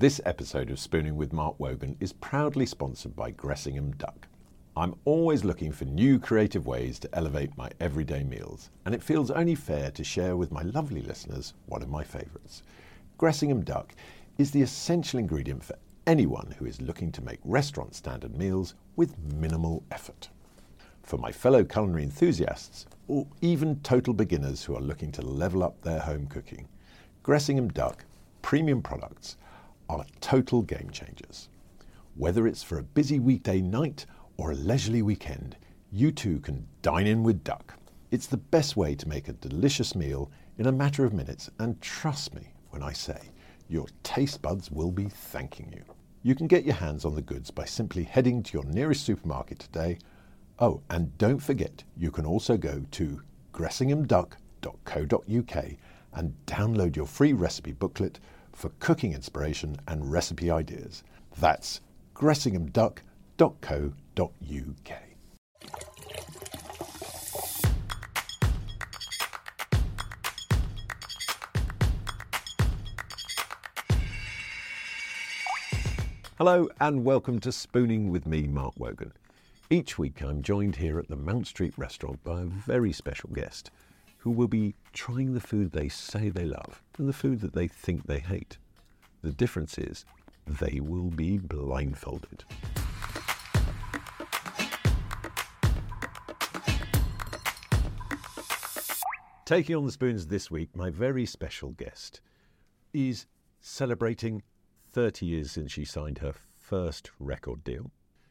This episode of Spooning with Mark Wogan is proudly sponsored by Gressingham Duck. I'm always looking for new creative ways to elevate my everyday meals, and it feels only fair to share with my lovely listeners one of my favourites. Gressingham Duck is the essential ingredient for anyone who is looking to make restaurant standard meals with minimal effort. For my fellow culinary enthusiasts, or even total beginners who are looking to level up their home cooking, Gressingham Duck premium products are total game changers. Whether it's for a busy weekday night or a leisurely weekend, you too can dine in with duck. It's the best way to make a delicious meal in a matter of minutes, and trust me when I say your taste buds will be thanking you. You can get your hands on the goods by simply heading to your nearest supermarket today. Oh, and don't forget, you can also go to gressinghamduck.co.uk and download your free recipe booklet for cooking inspiration and recipe ideas. That's gressinghamduck.co.uk. Hello and welcome to Spooning with me, Mark Wogan. Each week I'm joined here at the Mount Street restaurant by a very special guest who will be trying the food they say they love and the food that they think they hate. The difference is they will be blindfolded. Taking on the spoons this week, my very special guest is celebrating 30 years since she signed her first record deal.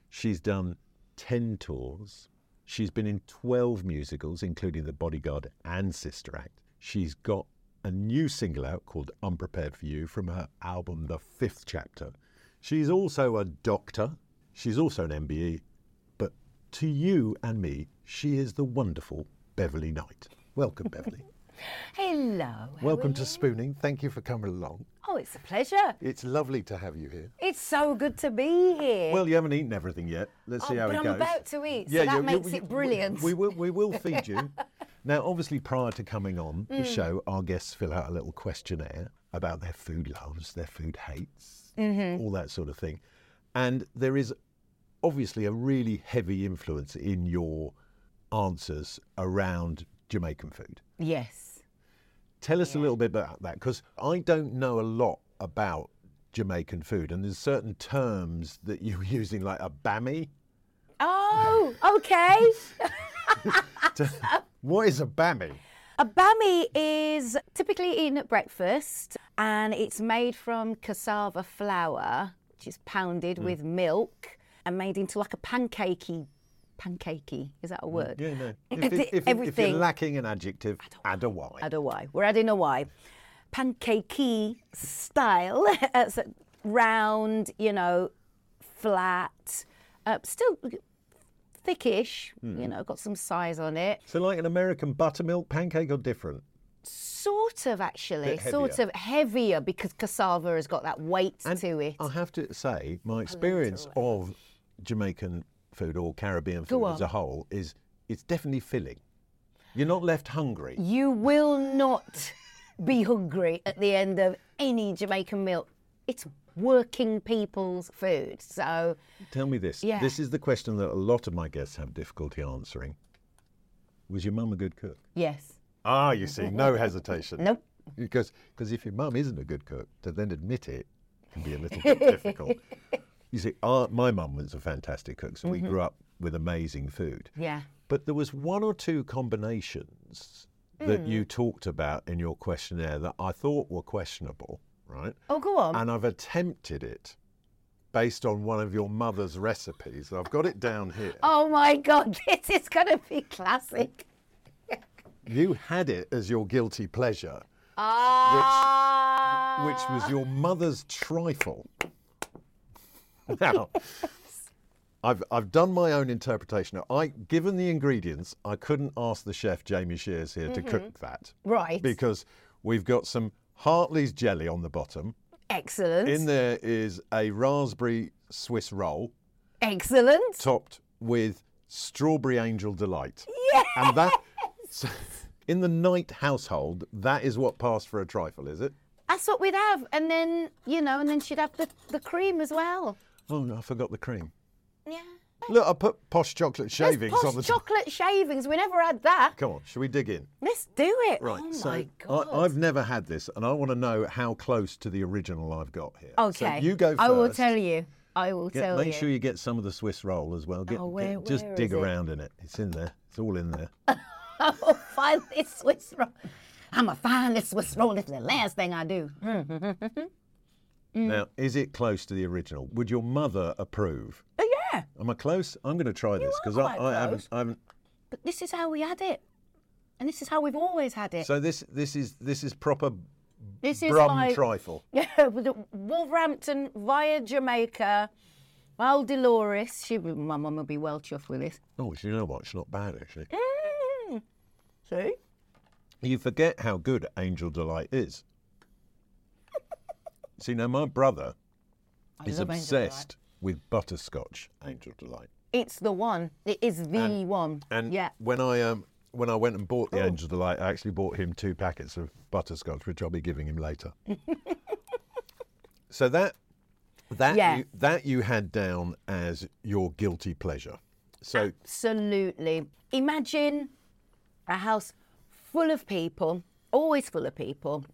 She's done 10 tours. She's been in 12 musicals, including The Bodyguard and Sister Act. She's got a new single out called Unprepared for You from her album The Fifth Chapter. She's also a doctor. She's also an MBE. But to you and me, she is the wonderful Beverley Knight. Welcome, Beverley. Hello. Welcome to? Spooning. Thank you for coming along. Oh, it's a pleasure. It's lovely to have you here. It's so good to be here. Well, you haven't eaten everything yet. Let's Oh, see how but it I'm goes. about to eat, so that you- makes you- it brilliant. We, will, we will feed you. now, obviously, prior to coming on Mm. the show, our guests fill out a little questionnaire about their food loves, their food hates, Mm-hmm. all that sort of thing. And there is obviously a really heavy influence in your answers around Jamaican food. Yes. Tell us a little bit about that because I don't know a lot about Jamaican food, and there's certain terms that you're using, like a bammy. Oh, okay. What is a bammy? a bammy is typically eaten at breakfast, and it's made from cassava flour, which is Mm. pounded with milk and made into like a pancakey. Pancakey is that a word? Yeah, no. If, If it- it- if, if you're lacking an adjective, add a Y. Add a Y. We're adding a Y. Pancakey style, so round, you know, flat, uh, still thickish, Hmm. you know, got some size on it. So, like an American buttermilk pancake or different? Sort of, actually, sort of heavier because cassava has got that weight to it. I have to say, my experience of Jamaican food or Caribbean food as a whole is it's definitely filling. You're not left hungry. You will not be hungry at the end of any Jamaican meal. It's working people's food. So, Tell me this. Yeah. This is the question that a lot of my guests have difficulty answering. Was your mum a good cook? yes. Ah, you see, no hesitation. Nope. Because because if your mum isn't a good cook, to then admit it can be a little bit difficult. You see, our, my mum was a fantastic cook, so we grew up with amazing food. Yeah. But there was one or two combinations that you talked about in your questionnaire that I thought were questionable, right? Oh, go on. And I've attempted it based on one of your mother's recipes. I've got it down here. Oh my God, this is going to be classic. You had it as your guilty pleasure, Ah. which was your mother's trifle. Now, I've, I've done my own interpretation. I, given the ingredients, I couldn't ask the chef Jamie Shears here to cook mm-hmm. that Right. because we've got some Hartley's jelly on the bottom. Excellent. In there is a raspberry Swiss roll Excellent. topped with strawberry angel delight. And that, so, in the Knight household, that is what passed for a trifle, is it? That's what we'd have, and then you know, and then she'd have the, the cream as well. Oh no, I forgot the cream. Yeah. Look, I put posh chocolate There's shavings posh on the chocolate shavings. We never had that. Come on, should we dig in? Let's do it. Right. Oh so my god. I, I've never had this, and I want to know how close to the original I've got here. So okay. you go first. I will tell you. I will Get- tell make you. Make sure you get some of the Swiss roll as well. Get, Oh, where- get- just where dig it? around in it. It's in there. It's all in there. Oh, find this Swiss roll. I'ma find this Swiss roll. This is the last thing I do. Mm. Now, is it close to the original? Would your mother approve? Oh yeah. Am I close? I'm going to try this because I, I haven't. I haven't. But this is how we had it, and this is how we've always had it. So this this is this is proper this is brum like trifle. yeah, with Wolverhampton via Jamaica. Val Dolores. She, my mum will be well chuffed with this. Oh, you know what? She's not bad actually. Mm. See? You forget how good Angel Delight is. See, now my brother I is obsessed with butterscotch Angel Delight. It's the one. It is the one. And yeah. when I um when I went and bought the Angel Delight, I actually bought him two packets of butterscotch, which I'll be giving him later. so that that Yeah. you, that you had down as your guilty pleasure. So Absolutely. Imagine a house full of people, always full of people,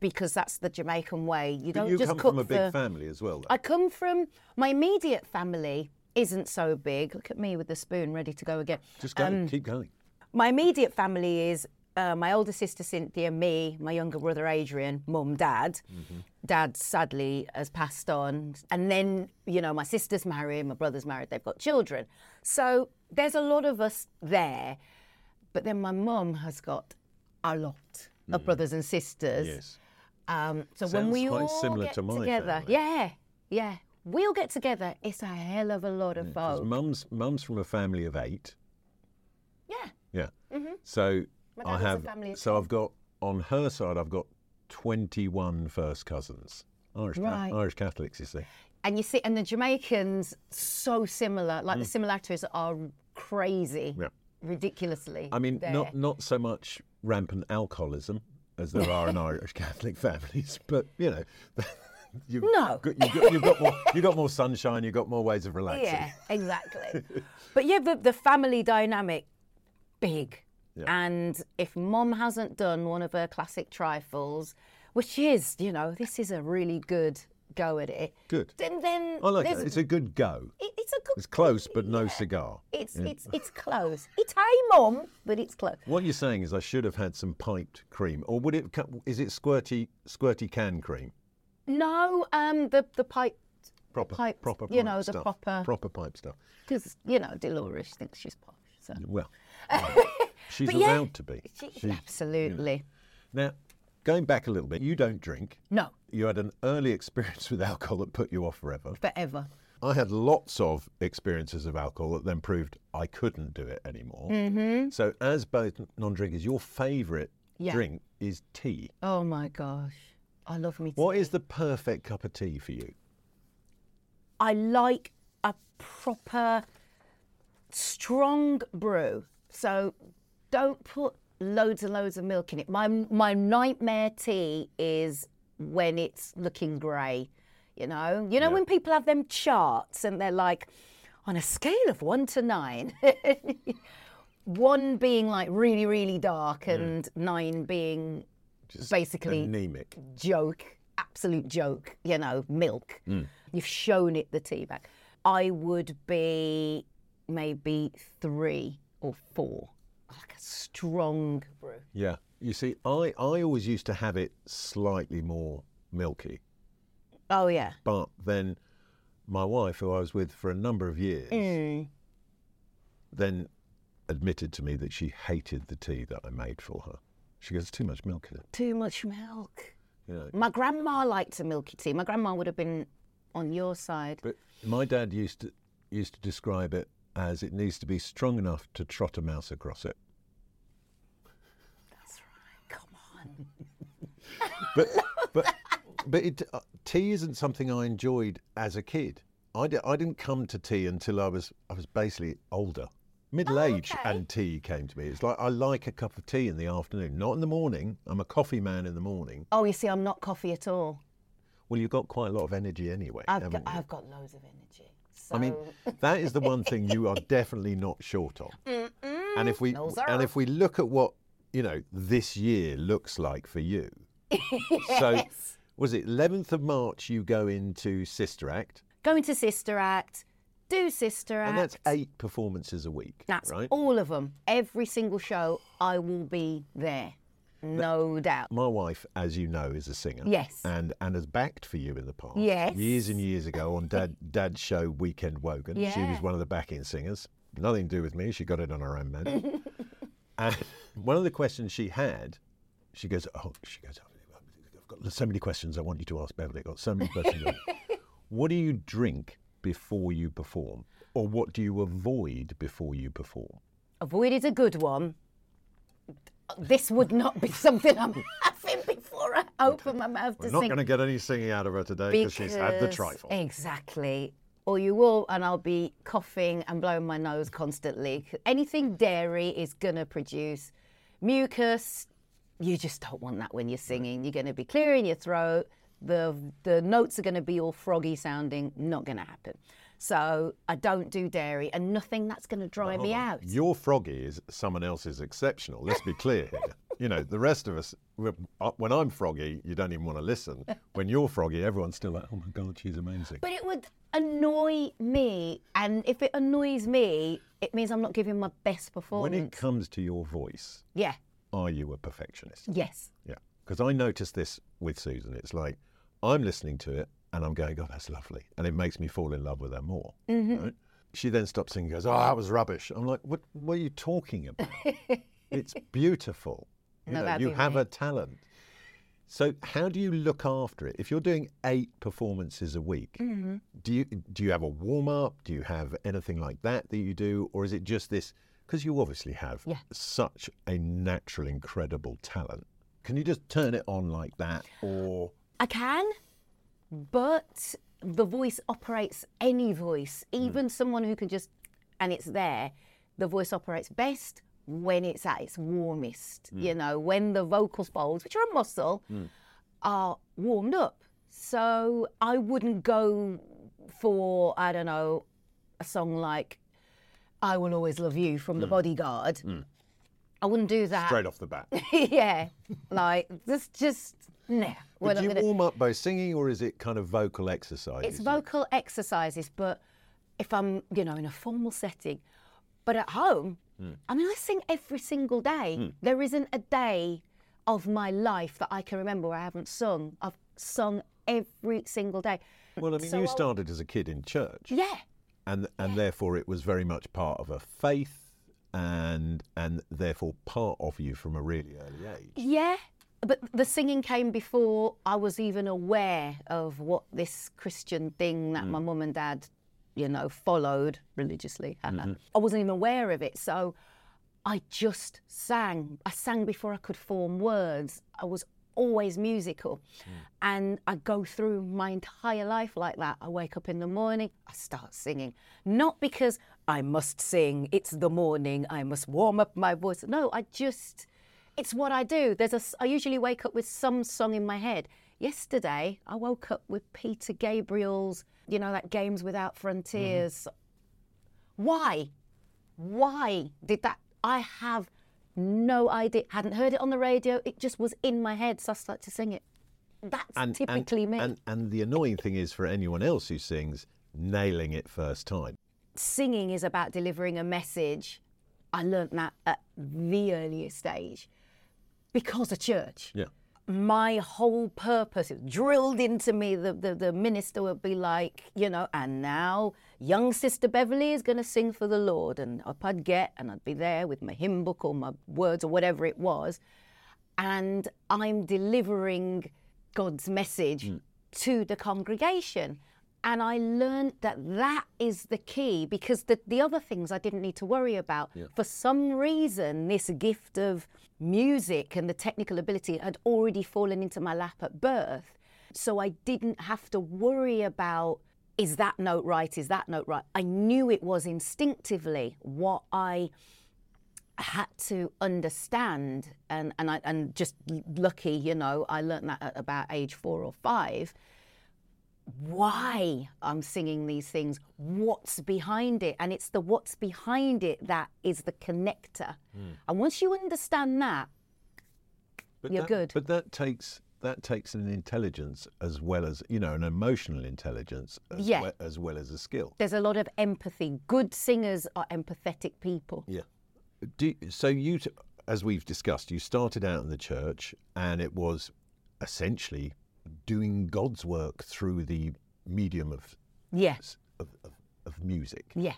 because that's the Jamaican way. You don't you just come cook from a big for- family as well. though. I come from my immediate family isn't so big. Look at me with the spoon ready to go again. Just go, um, keep going. My immediate family is uh, my older sister Cynthia, me, my younger brother Adrian, mum, dad. Dad sadly has passed on. And then, you know, my sister's married, my brother's married, they've got children. So there's a lot of us there. But then my mum has got a lot of brothers and sisters. Yes. Um, so when Sounds we quite all similar get to together, family. yeah, yeah, we all get together. It's a hell of a lot of folk. Mum's mum's from a family of eight. yeah, Yeah. So I have. family So I've got on her side. I've got 21 first cousins. Irish, Right. Irish Catholics, you see. and you see, and the Jamaicans so similar. Like the Mm. similarities are crazy, Yeah. Ridiculously. I mean, there. not not so much rampant alcoholism as there are in Irish Catholic families, but you know, you've No. got, you've, got, you've got more you've got more sunshine, you've got more ways of relaxing. Yeah, exactly. but yeah, the, the family dynamic, big. Yeah. And if mom hasn't done one of her classic trifles, which is, you know, this is a really good go at it. Good. Then, then I like that. It's a good go. it- it's a good. It's close, but no cigar. It's it's it's close. It's hey mum, but it's close. What you're saying is I should have had some piped cream, or would it? Is it squirty squirty can cream? No, um, the the pipe, Proper, Piped, proper, you pipe know, the stuff. proper- proper pipe stuff. because you know Dolores thinks she's posh. So Well, she's But yeah, allowed to be. she, She- absolutely Now, going back a little bit, you don't drink. no You had an early experience with alcohol that put you off forever. forever. I had lots of experiences of alcohol that then proved I couldn't do it anymore. Mm-hmm. So, as both non-drinkers, your favourite Yeah. drink is tea. Oh my gosh, I love me. What tea. is the perfect cup of tea for you? I like a proper strong brew. So don't put loads and loads of milk in it. My my nightmare tea is when it's looking grey. You know, you know Yeah. when people have them charts and they're like, on a scale of one to nine, one being like really really dark mm. and nine being Just basically anemic. joke, absolute joke, you know, milk. Mm. You've shown it the tea bag. I would be maybe three or four. Like a strong brew. Yeah. You see, I, I always used to have it slightly more milky, Oh, yeah. but then my wife, who I was with for a number of years, Mm. then admitted to me that she hated the tea that I made for her. She goes, too much milk in it. Too much milk. You know. My grandma liked a milky tea. My grandma would have been on your side. But my dad used to used to describe it as it needs to be strong enough to trot a mouse across it. That's right. Come on. But but but it, uh, tea isn't something I enjoyed as a kid. I, di- I didn't come to tea until I was I was basically older. Middle age Oh, okay. and tea came to me. It's like I like a cup of tea in the afternoon, not in the morning. I'm a coffee man in the morning. Oh, you see, I'm not coffee at all. Well, you've got quite a lot of energy anyway. I've got. I've got loads of energy. So, I mean, that is the one thing you are definitely not short of. And if we No, and if we look at what you know this year looks like for you, so was it 11th of March you go into Sister Act, Go into Sister Act, do Sister Act. and that's eight performances a week, That's right? all of them. Every single show, I will be there. No doubt. My wife, as you know, is a singer. Yes. And and has backed for you in the past. Yes. Years and years ago on Dad Dad's show Weekend Wogan. She was one of the backing singers. Nothing to do with me. She got it on her own man. and one of the questions she had, she goes, Oh, she goes, I've got so many questions I want you to ask Beverley. I've got so many questions. what do you drink before you perform? Or what do you avoid before you perform? Avoid is a good one. This would not be something I'm having before I open my mouth to sing. We're to not sing. going to get any singing out of her today because she's had the trifle. Exactly. Or you will, and I'll be coughing and blowing my nose constantly. Anything dairy is going to produce mucus. You just don't want that when you're singing. You're going to be clearing your throat. The, the notes are going to be all froggy sounding. Not going to happen. So I don't do dairy and nothing that's going to dry me out. Your froggy is someone else's exceptional. Let's be clear here. You know, the rest of us, uh, when I'm froggy, you don't even want to listen. When you're froggy, everyone's still like, oh my God, she's amazing. But it would annoy me. And if it annoys me, it means I'm not giving my best performance. When it comes to your voice, yeah. are you a perfectionist? Yes. Yeah. Because I noticed this with Susan. It's like, I'm listening to it and I'm going, God, that's lovely. And it makes me fall in love with her more. Mm-hmm. Right? She then stops singing and goes, Oh, that was rubbish. I'm like, What, what are you talking about? it's beautiful. You, No, know, you have me. a talent. So, how do you look after it? If you're doing eight performances a week, Mm-hmm. do you do you have a warm up? Do you have anything like that that you do, or is it just this? Because you obviously have Yeah. such a natural, incredible talent. Can you just turn it on like that, or I can, but the voice operates any voice, hmm. even someone who can just, and it's there, the voice operates best when it's at its warmest, hmm. you know, when the vocal folds, which are a muscle, hmm. are warmed up. So I wouldn't go for, I don't know, a song like I Will Always Love You from The Bodyguard. I wouldn't do that. straight off the bat? yeah, like this just nah. We're But do you gonna- warm up by singing, or is it kind of vocal exercise? it's vocal exercises, but if I'm, you know, in a formal setting, but at home, hmm. I mean, I sing every single day. Hmm. There isn't a day of my life that I can remember where I haven't sung. I've sung every single day. Well, I mean, So you started as a kid in church, Yeah, and and therefore it was very much part of a faith, and and therefore part of you from a really early age. yeah. But the singing came before I was even aware of what this Christian thing that mm. my mum and dad, you know, followed religiously. Mm-hmm. I wasn't even aware of it. So I just sang. I sang before I could form words. I was always musical. Mm. And I go through my entire life like that. I wake up in the morning, I start singing. Not because I must sing, it's the morning, I must warm up my voice. No, I just, it's what I do. There's a, I usually wake up with some song in my head. Yesterday, I woke up with Peter Gabriel's, you know, that Games Without mm-hmm. Frontiers. Why? Why did that? I have no idea. Hadn't heard it on the radio. It just was in my head, so I started to sing it. That's typically and, me. And, and the annoying thing is for anyone else who sings, nailing it first time. Singing is about delivering a message. I learnt that at the earliest stage because of church. Yeah. my whole purpose it drilled into me the, the, the minister would be like you know and now young sister beverley is going to sing for the lord and up i'd get and i'd be there with my hymn book or my words or whatever it was and i'm delivering god's message mm. to the congregation and I learned that that is the key because the, the other things I didn't need to worry about. For some reason, this gift of music and the technical ability had already fallen into my lap at birth. So I didn't have to worry about is that note right? Is that note right? I knew it was instinctively what I had to understand, and and I and just lucky, you know, I learned that at about age four or five. Why I'm singing these things, what's behind it, and it's the what's behind it that is the connector. Hmm. And once you understand that, But You're that- good. But that takes that takes an intelligence as well as you know an emotional intelligence as, Yeah. well, as well as a skill. there's a lot of empathy. Good singers are empathetic people. Yeah. Do, so you, as we've discussed, you started out in the church, and it was essentially doing God's work through the medium of Yeah, of, of, of music. yeah.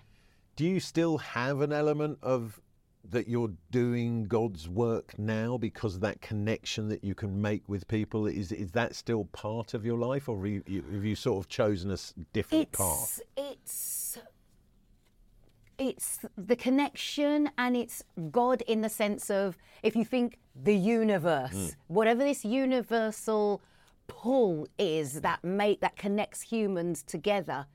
Do you still have an element of that you're doing God's work now because of that connection that you can make with people? Is is that still part of your life, or have you, have you sort of chosen a different path? It's it's it's the connection and it's God in the sense of if you think the universe, Mm. whatever this universal pull is that make that connects humans together,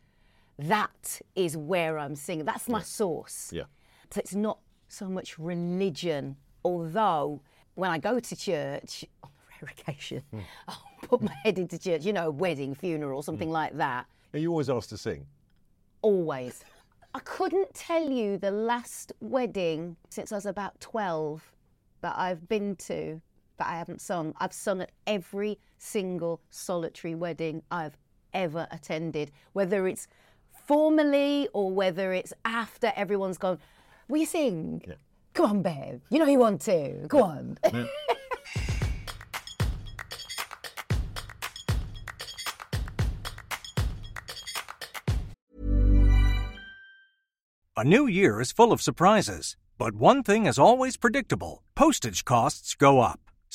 that is where I'm singing. That's my source. Yeah. So it's not so much religion, although when I go to church, on a rare occasion, hmm. I'll put my head into church, you know, wedding, funeral, something hmm. like that. Are you always asked to sing? Always. I couldn't tell you the last wedding since I was about 12 that I've been to that I haven't sung. I've sung at every single solitary wedding I've ever attended, whether it's formally or whether it's after everyone's gone, Will you sing? Yeah. Come on, babe. You know you want to. Go on. A new year is full of surprises, but one thing is always predictable postage costs go up.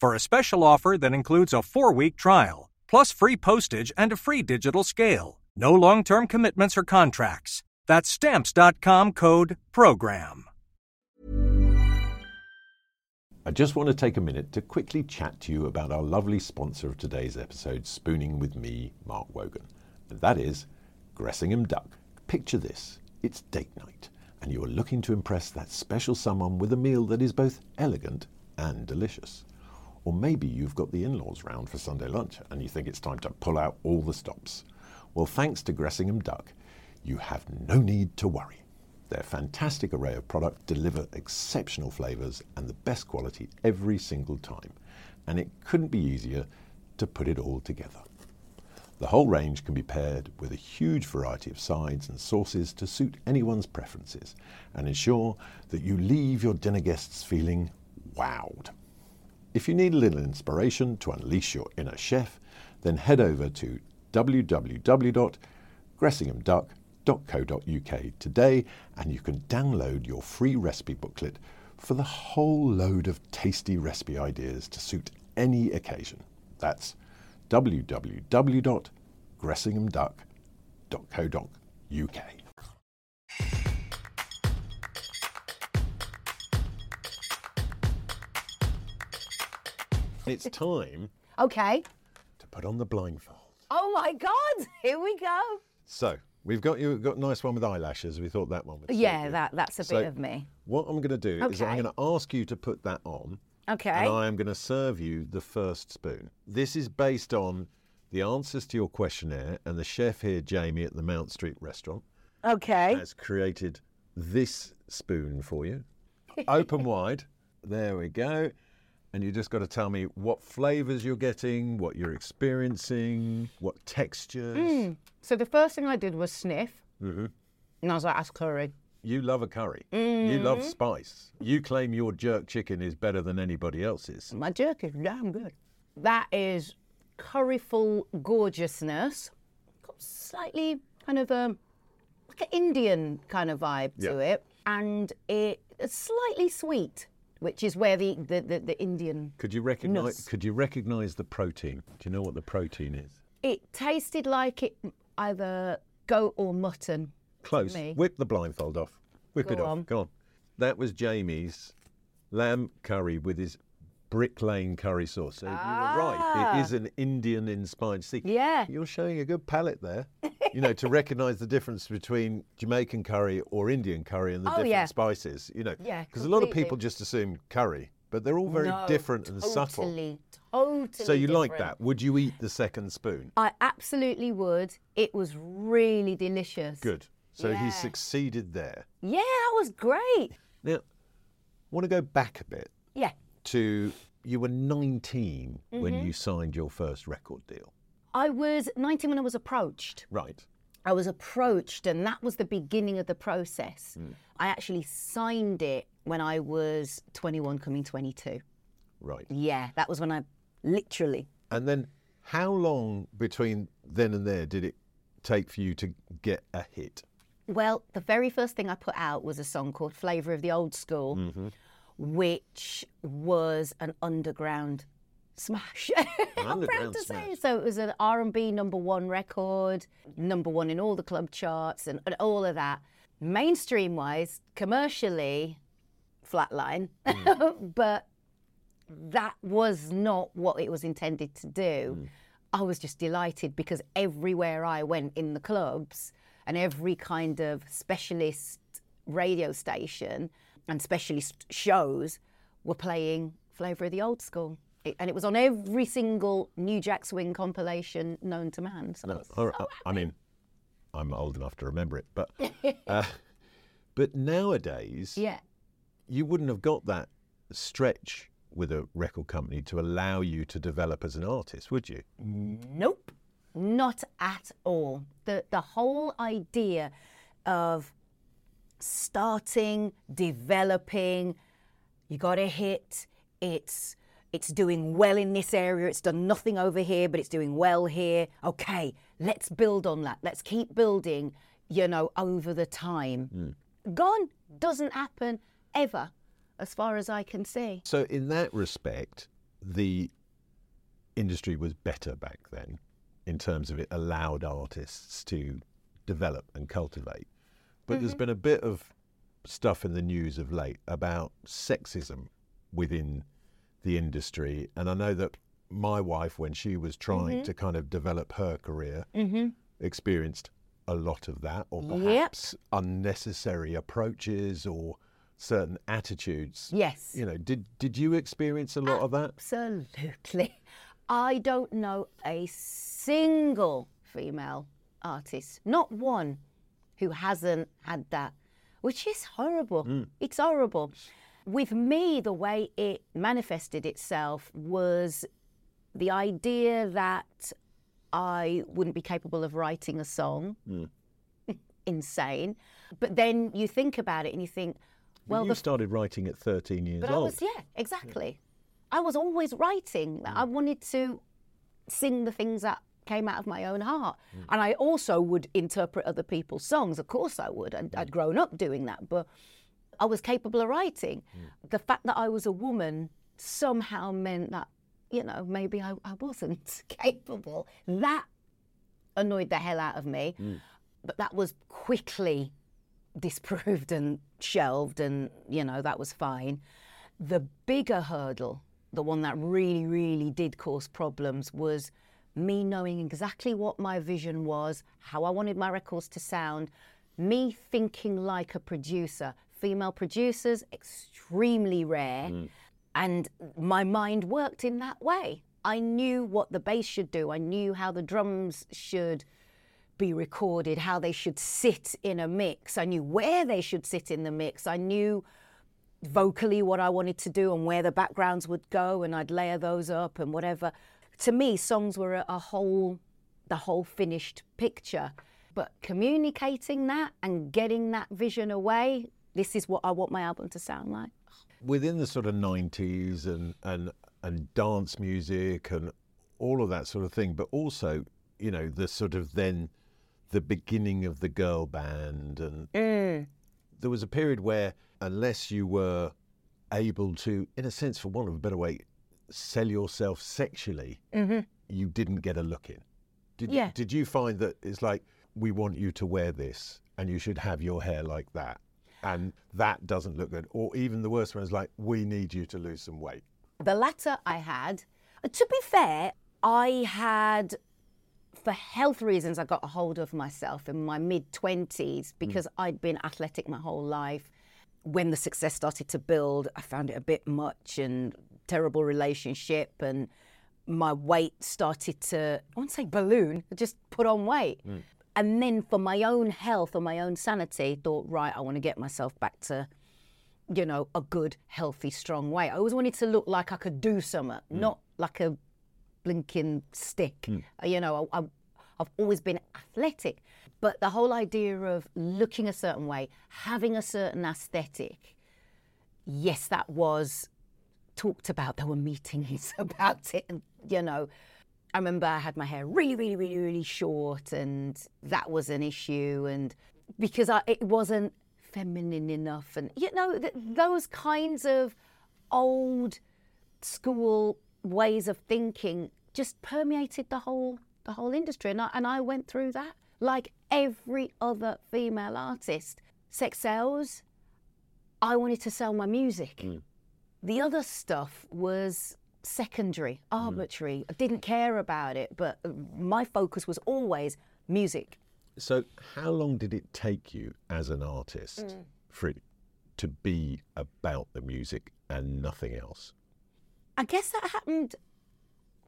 for a special offer that includes a four week trial, plus free postage and a free digital scale. No long term commitments or contracts. That's Stamps.com code PROGRAM. I just want to take a minute to quickly chat to you about our lovely sponsor of today's episode, Spooning with me, Mark Wogan, and that is Gressingham Duck. Picture this it's date night, and you are looking to impress that special someone with a meal that is both elegant and delicious. Or maybe you've got the in laws round for Sunday lunch and you think it's time to pull out all the stops. Well, thanks to Gressingham Duck, you have no need to worry. Their fantastic array of product deliver exceptional flavours and the best quality every single time, and it couldn't be easier to put it all together. The whole range can be paired with a huge variety of sides and sauces to suit anyone's preferences and ensure that you leave your dinner guests feeling wowed. If you need a little inspiration to unleash your inner chef, then head over to www.gressinghamduck.co.uk today and you can download your free recipe booklet for the whole load of tasty recipe ideas to suit any occasion. That's www.gressinghamduck.co.uk. It's time okay. to put on the blindfold. Oh my God. Here we go. So we've got you got a nice one with eyelashes. We thought that one would. Yeah, you. that, that's a So bit of me. What I'm going to do is I'm going to ask you to put that on, Okay. and I am going to serve you the first spoon. This is based on the answers to your questionnaire, and the chef here, Jamie, at the Mount Street restaurant, Okay. has created this spoon for you. Open wide. There we go. And you just got to tell me what flavors you're getting, what you're experiencing, what textures. So the first thing I did was sniff, Mm-hmm. and I was like, "That's curry." You love a curry. You love spice. You claim your jerk chicken is better than anybody else's. My jerk is damn good. That is curryful gorgeousness. Got slightly kind of um, like an Indian kind of vibe to it, and it, it's slightly sweet, which is where the the, the, the Indian. Could you recognize? Could you recognize the protein? Do you know what the protein is? It tasted like it either goat or mutton. Close. Whip the blindfold off. Whip Go it off. on. Go on. That was Jamie's lamb curry with his Brick Lane curry sauce. So you were right. Ah. It is an Indian inspired. See, Yeah. you're showing a good palate there. you know, to recognise the difference between Jamaican curry or Indian curry and the Oh, different yeah. spices. You know, Yeah, because a lot of people just assume curry, but they're all very No, different and subtle. Totally, totally. So you like that? Would you eat the second spoon? I absolutely would. It was really delicious. Good. So he succeeded there. Yeah, that was great. Now, I want to go back a bit Yeah. to you were 19 when Mm-hmm. you signed your first record deal. I was 19 when I was approached. Right. I was approached, and that was the beginning of the process. Hmm. I actually signed it when I was 21, coming 22. Right. Yeah, that was when I literally. And then how long between then and there did it take for you to get a hit? Well, the very first thing I put out was a song called Flavour of the Old School, Mm-hmm. which was an underground smash. I'm proud to say. So it was an R&B number one record, number one in all the club charts and, and all of that. Mainstream wise, commercially, flatline, Mm. but that was not what it was intended to do. Mm. I was just delighted because everywhere I went in the clubs and every kind of specialist radio station and specialist shows were playing Flavour of the Old School. It, and it was on every single New Jack Swing compilation known to man. So I No, was I, so I mean, I'm old enough to remember it, but uh, but nowadays yeah. you wouldn't have got that stretch with a record company to allow you to develop as an artist, would you? Nope, not at all. The the whole idea of starting, developing, you got a hit. It's it's doing well in this area. It's done nothing over here, but it's doing well here. Okay, let's build on that. Let's keep building. You know, over the time. Hmm. Gone doesn't happen ever, as far as I can see. So in that respect, the industry was better back then in terms of it allowed artists to develop and cultivate. But there's mm-hmm. been a bit of stuff in the news of late about sexism within the industry. And I know that my wife, when she was trying mm-hmm. to kind of develop her career, mm-hmm. experienced a lot of that, or Yep. perhaps unnecessary approaches or certain attitudes. Yes. You know, did did you experience a lot of that? Absolutely. I don't know a single female artist, not one, who hasn't had that, which is horrible. Mm. It's horrible. With me, the way it manifested itself was the idea that I wouldn't be capable of writing a song. Hmm. Insane. But then you think about it and you think, well, you the started writing at 13 years but I old. was, yeah, exactly. I was always writing. Hmm. I wanted to sing the things that came out of my own heart. Hmm. And I also would interpret other people's songs. Of course I would. I'd, I'd grown up doing that, but I was capable of writing. Hmm. The fact that I was a woman somehow meant that, you know, maybe I, I wasn't capable. That annoyed the hell out of me. Hmm. But that was quickly disproved and shelved, and you know that was fine. The bigger hurdle, the one that really, really did cause problems, was me knowing exactly what my vision was, how I wanted my records to sound, me thinking like a producer. Female producers, extremely rare, mm. and my mind worked in that way. I knew what the bass should do, I knew how the drums should be recorded, how they should sit in a mix. I knew where they should sit in the mix. I knew vocally what I wanted to do and where the backgrounds would go, and I'd layer those up and whatever. To me, songs were a, a whole, the whole finished picture. But communicating that and getting that vision away, this is what I want my album to sound like. Within the sort of 90s and, and, and dance music and all of that sort of thing, but also, you know, the sort of then the beginning of the girl band. And mm. there was a period where, unless you were able to, in a sense, for want of a better way, sell yourself sexually, mm-hmm. you didn't get a look in. Did, Yeah. did you find that it's like, we want you to wear this and you should have your hair like that? And that doesn't look good. Or even the worst one is like, we need you to lose some weight. The latter I had. uh, To be fair, I had, for health reasons, I got a hold of myself in my mid 20s because I'd been athletic my whole life. When the success started to build, I found it a bit much and terrible relationship, and my weight started to, I won't say balloon, just put on weight. And then for my own health or my own sanity, thought, right, I want to get myself back to you know, a good, healthy, strong way. I always wanted to look like I could do something, not like a blinking stick. Uh, You know, I, I, I've always been athletic. But the whole idea of looking a certain way, having a certain aesthetic, yes, that was talked about. There were meetings about it. And, you know, I remember I had my hair really, really, really, really short, and that was an issue. And because I, it wasn't feminine enough, and you know, th- those kinds of old school ways of thinking just permeated the whole the whole industry, and I, and I went through that like every other female artist. Sex sells. I wanted to sell my music. Mm. The other stuff was secondary, mm. arbitrary. I didn't care about it, but uh, my focus was always music. So, how long did it take you as an artist mm. for it to be about the music and nothing else? I guess that happened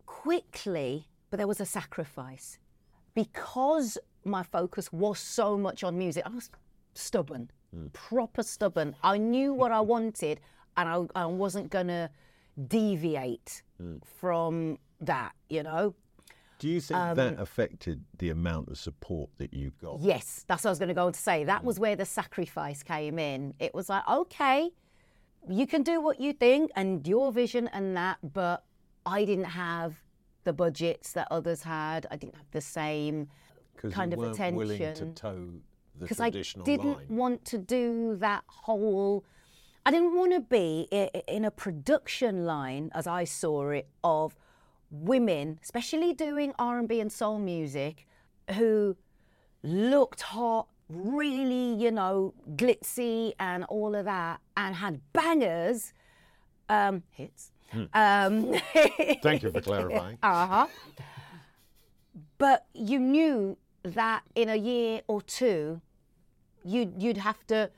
quickly, but there was a sacrifice. Because my focus was so much on music, I was stubborn, mm. proper stubborn. I knew what I wanted and I, I wasn't going to deviate hmm. from that, you know? Do you think that um, affected the amount of support that you got? Yes, that's what I was going to go on to say. That was hmm. where the sacrifice came in. It was like, okay, you can do what you think and your vision and that, but I didn't have the budgets that others had. I didn't have the same kind of weren't willing to attention. toe the because I didn't line. want to do that whole. I didn't want to be in a production line, as I saw it, of women, especially doing R and B and soul music, who looked hot, really, you know, glitzy and all of that, and had bangers, um, hits. Um, Thank you for clarifying. uh huh. But you knew that in a year or two, you'd you'd have to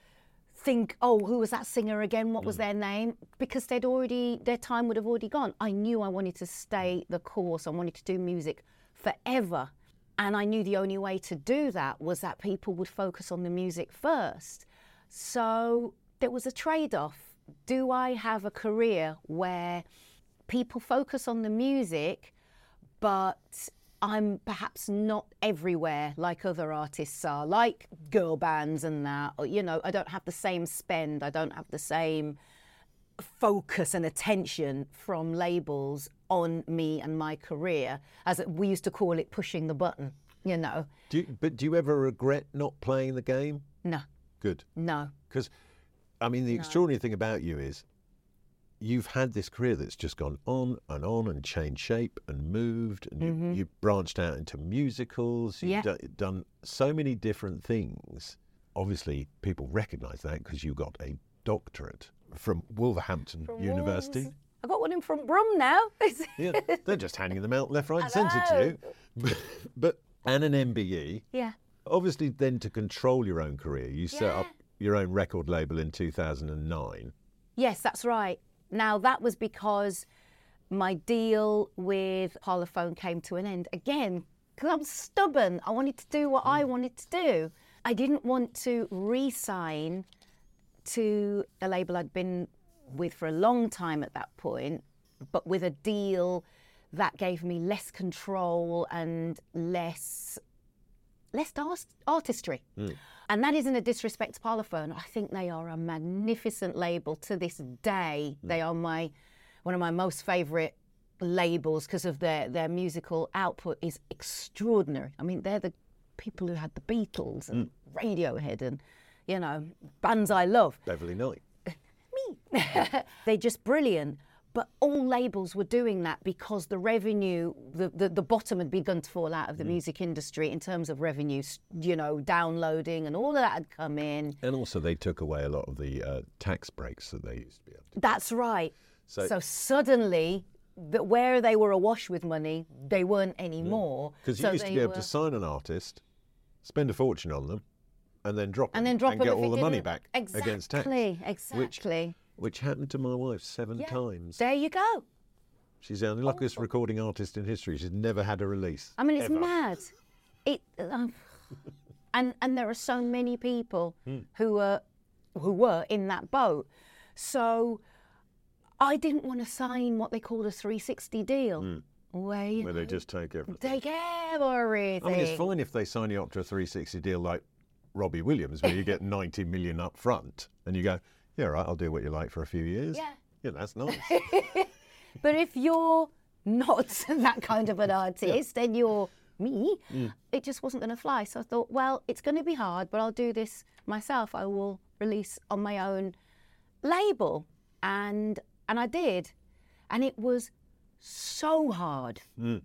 think, oh, who was that singer again? What was mm. their name? Because they'd already their time would have already gone. I knew I wanted to stay mm. the course. I wanted to do music forever. And I knew the only way to do that was that people would focus on the music first. So there was a trade off. Do I have a career where people focus on the music, but I'm perhaps not everywhere like other artists are, like girl bands and that. Or, you know, I don't have the same spend, I don't have the same focus and attention from labels on me and my career, as we used to call it pushing the button, you know. Do you, but do you ever regret not playing the game? No, Good. no. Because, I mean, the extraordinary thing about you is you've had this career that's just gone on and on and changed shape and moved, and you, mm-hmm. you've branched out into musicals. You've Yeah. do- done so many different things. Obviously, people recognise that because you got a doctorate from Wolverhampton University. Wolves. I got one in from Brum now. Yeah, they're just handing them out left, right, and centre to you. but and an MBE. yeah. Obviously, then to control your own career, you set up your own record label in 2009. Yes, that's right. Now, that was because my deal with Parlophone came to an end. Again, because I'm stubborn. I wanted to do what I mm. wanted to do. I didn't want to re sign to a label I'd been with for a long time at that point, but with a deal that gave me less control and less less art- artistry. Mm. And that isn't a disrespect to Parlophone. I think they are a magnificent label to this day. Hmm. They are my one of my most favourite labels because of their their musical output is extraordinary. I mean, they're the people who had the Beatles and hmm. Radiohead and you know bands I love. Beverley Knight. Me. they're just brilliant. But all labels were doing that because the revenue, the, the, the bottom had begun to fall out of the music industry in terms of revenue, you know, downloading and all of that had come in. And also, they took away a lot of the uh, tax breaks that they used to be able to. That's right. So- So, suddenly, the, where they were awash with money, they weren't anymore. Because you So used to be able were- to sign an artist, spend a fortune on them, and then drop and them then drop and them get all the money back exactly, against tax. Exactly. Which happened to my wife seven Yeah. times. There you go. She's the unluckiest recording artist in history. She's never had a release. I mean, it's ever. mad. It, um, and and there are so many people who are who were in that boat. So I didn't want to sign what they called a 360 deal, where you Where they just take everything. take everything. I mean, it's fine if they sign you up to a 360 deal like Robbie Williams, where you get 90 million up front, and you go, yeah, right, I'll do what you like for a few years. Yeah. Yeah, that's nice. But if you're not that kind of an artist and you're me, mm. it just wasn't going to fly. So I thought, well, it's going to be hard, but I'll do this myself. I will release on my own label, and and I did, and it was so hard, mm.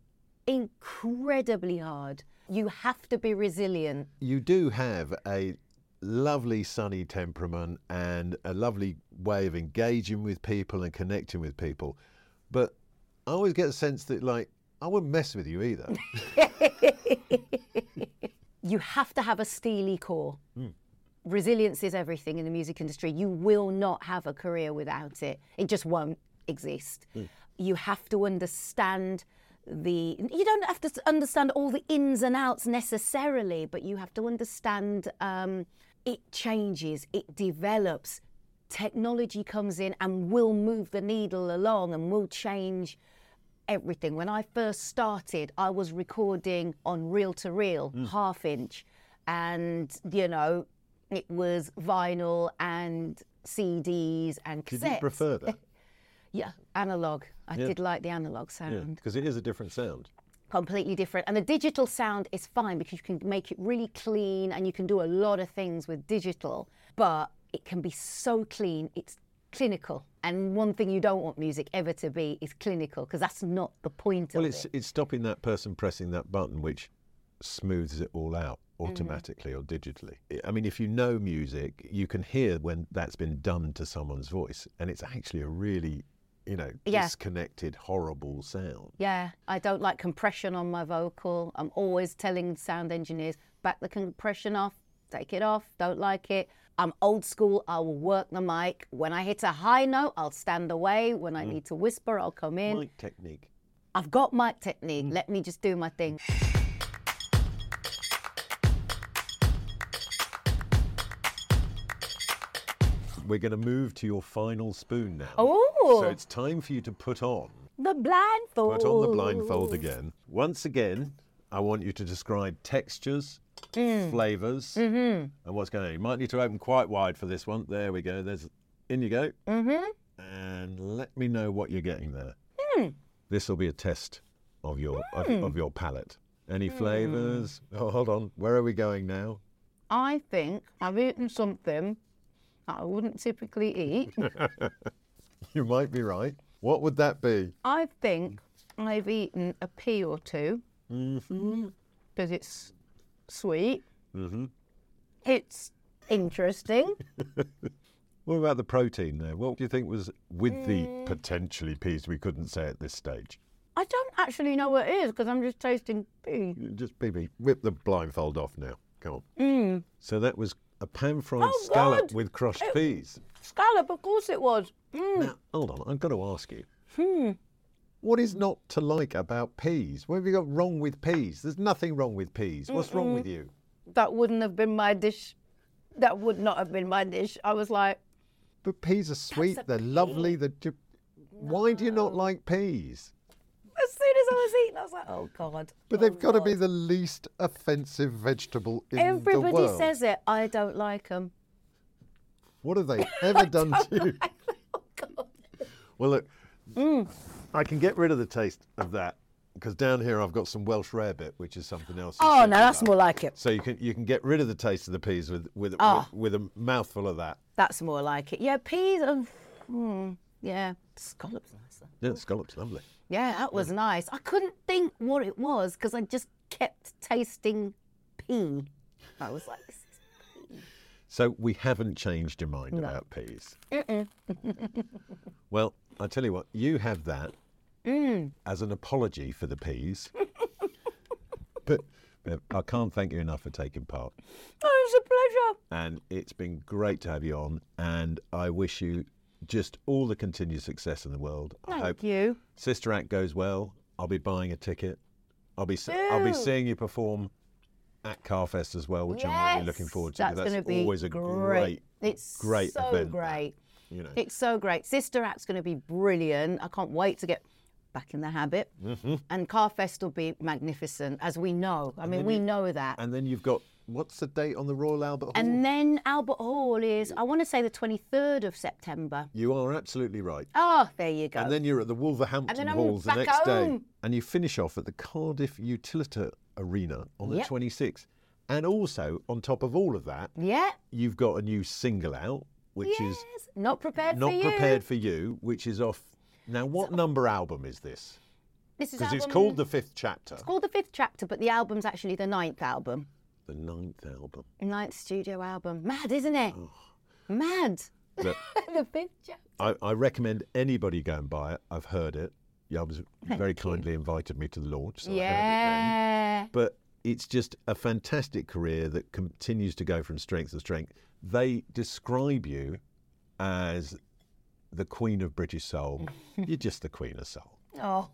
incredibly hard. You have to be resilient. you do have a lovely sunny temperament and a lovely way of engaging with people and connecting with people. But I always get the sense that, like, I wouldn't mess with you either. you have to have a steely core. Resilience is everything in the music industry. You will not have a career without it. It just won't exist. You have to understand the. You don't have to understand all the ins and outs necessarily, but you have to understand um, it changes, it develops. Technology comes in and will move the needle along and will change everything. When I first started, I was recording on reel to reel, hmm. half inch, and you know, it was vinyl and CDs and cassettes. Did you prefer that? Yeah, analog. I Yeah. did like the analog sound. because it is a different sound. Completely different. And the digital sound is fine because you can make it really clean and you can do a lot of things with digital, but it can be so clean, it's clinical. And one thing you don't want music ever to be is clinical because that's not the point Well, of it's it. it's stopping that person pressing that button, which smooths it all out mm. automatically or digitally. I mean, if you know music, you can hear when that's been done to someone's voice, and it's actually a really, you know, Yeah. disconnected, horrible sound. Yeah, I don't like compression on my vocal. I'm always telling sound engineers, back the compression off, take it off, don't like it. I'm old school, I will work the mic. When I hit a high note, I'll stand away. When I mm. need to whisper, I'll come in. Mic technique. I've got mic technique, mm. let me just do my thing. We're going to move to your final spoon now. Oh, So it's time for you to put on the blindfold. Put on the blindfold again. Once again, I want you to describe textures, Mm. flavors, Mm-hmm. and what's going on. You might need to open quite wide for this one. There we go. There's in you go. Mm-hmm. And let me know what you're getting there. Mm. This will be a test of your of, of your palate. Any flavors? Oh, hold on. Where are we going now? I think I've eaten something that I wouldn't typically eat. You might be right. What would that be? I think I've eaten a pea or two because it's sweet. Mm-hmm. It's interesting. What about the protein there? What do you think was with Mm. the potentially peas we couldn't say at this stage? I don't actually know what it is because I'm just tasting pea. Just BB, whip the blindfold off now. Come on. So that was a pan fried Mm. Oh, scallop God. with crushed peas. Scallop, of course it was. Mm. Now, hold on, I've got to ask you. Hmm. What is not to like about peas? What have you got wrong with peas? There's nothing wrong with peas. What's wrong with you? That wouldn't have been my dish. That would not have been my dish. I was like, But peas are sweet. They're lovely. They're ju- Why do you not like peas? As soon as I was eating, I was like, oh God. But oh, they've got to be the least offensive vegetable in the world. Everybody says it. I don't like them. What have they ever done to you? Oh God. Well, look, Mm. I can get rid of the taste of that because down here I've got some Welsh rarebit, which is something else. Oh no, that's more like it. So you can you can get rid of the taste of the peas with with Ah. with, with a mouthful of that. That's more like it. Yeah, peas. Um, hmm, yeah, scallops nice. Yeah, scallop's lovely. Yeah, that was nice. I couldn't think what it was because I just kept tasting pea. I was like, So we haven't changed your mind about peas. well, I tell you what, you have that Mm. as an apology for the peas. but, I can't thank you enough for taking part. oh, it's a pleasure. and it's been great to have you on. And I wish you just all the continued success in the world. I Thank hope you. Sister Act goes well. I'll be buying a ticket. I'll be I'll be seeing you perform at Carfest as well, which I'm really looking forward to. That's, because going to be always a great. It's great so event, great. you know. It's so great. Sister Act's going to be brilliant. I can't wait to get back in the habit. Mm-hmm. And Carfest will be magnificent, as we know. I mean, we know that. and then you've got what's the date on the Royal Albert Hall? And then Albert Hall is, I want to say the 23rd of September. you are absolutely right. Oh, there you go. And then you're at the Wolverhampton Halls the next day. And you finish off at the Cardiff Utilita Arena on the Yep. 26th. And also, on top of all of that, yeah. you've got a new single out, which yes. is not prepared Not for you. Prepared for You, which is off. Now, what number album is this? This is Because it's called The Fifth Chapter, It's called the fifth chapter, but the album's actually the ninth album. the ninth album. Ninth studio album. Mad, isn't it? Oh. Mad. The fifth chapter. I, I recommend anybody go and buy it. I've heard it. Yubs very kindly invited me to the launch. So it yeah. but it's just a fantastic career that continues to go from strength to strength. They describe you as the queen of British soul. You're just the queen of soul. Oh,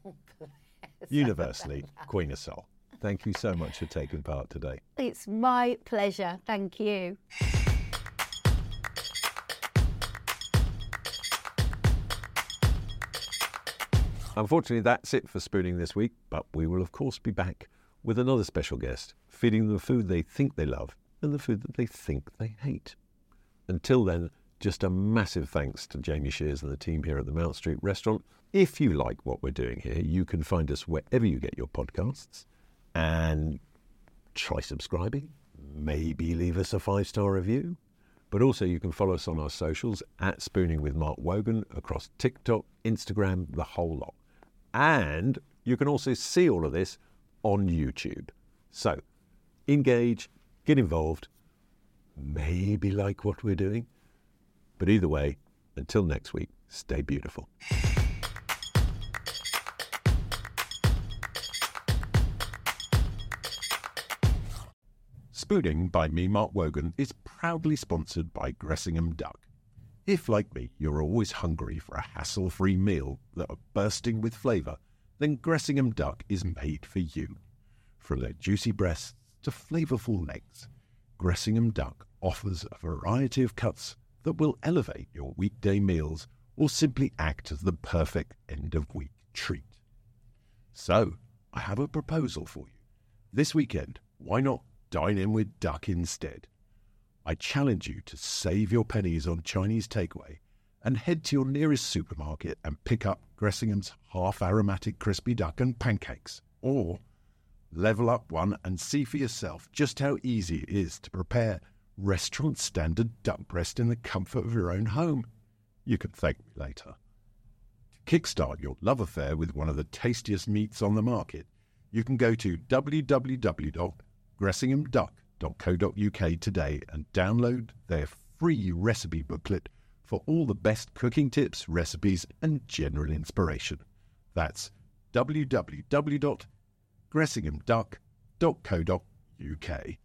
Universally, queen of soul. Thank you so much for taking part today. it's my pleasure. Thank you. Unfortunately, that's it for Spooning this week, but we will, of course, be back with another special guest, feeding them the food they think they love and the food that they think they hate. Until then, just a massive thanks to Jamie Shears and the team here at the Mount Street Restaurant. If you like what we're doing here, you can find us wherever you get your podcasts and try subscribing. Maybe leave us a five star review. But also, you can follow us on our socials at Spooning with Mark Wogan across TikTok, Instagram, the whole lot. And you can also see all of this on YouTube. So engage, get involved, maybe like what we're doing. But either way, until next week, stay beautiful. Spooning by me, Mark Wogan, is proudly sponsored by Gressingham Duck. If, like me, you're always hungry for a hassle free meal that are bursting with flavour, then Gressingham Duck is made for you. From their juicy breasts to flavourful legs, Gressingham Duck offers a variety of cuts that will elevate your weekday meals or simply act as the perfect end of week treat. So, I have a proposal for you. This weekend, why not dine in with duck instead? I challenge you to save your pennies on Chinese takeaway and head to your nearest supermarket and pick up Gressingham's half aromatic crispy duck and pancakes. Or level up one and see for yourself just how easy it is to prepare restaurant standard duck breast in the comfort of your own home. You can thank me later. To kickstart your love affair with one of the tastiest meats on the market, you can go to www.gressinghamduck.co.uk today and download their free recipe booklet for all the best cooking tips, recipes, and general inspiration. That's www.gressinghamduck.co.uk.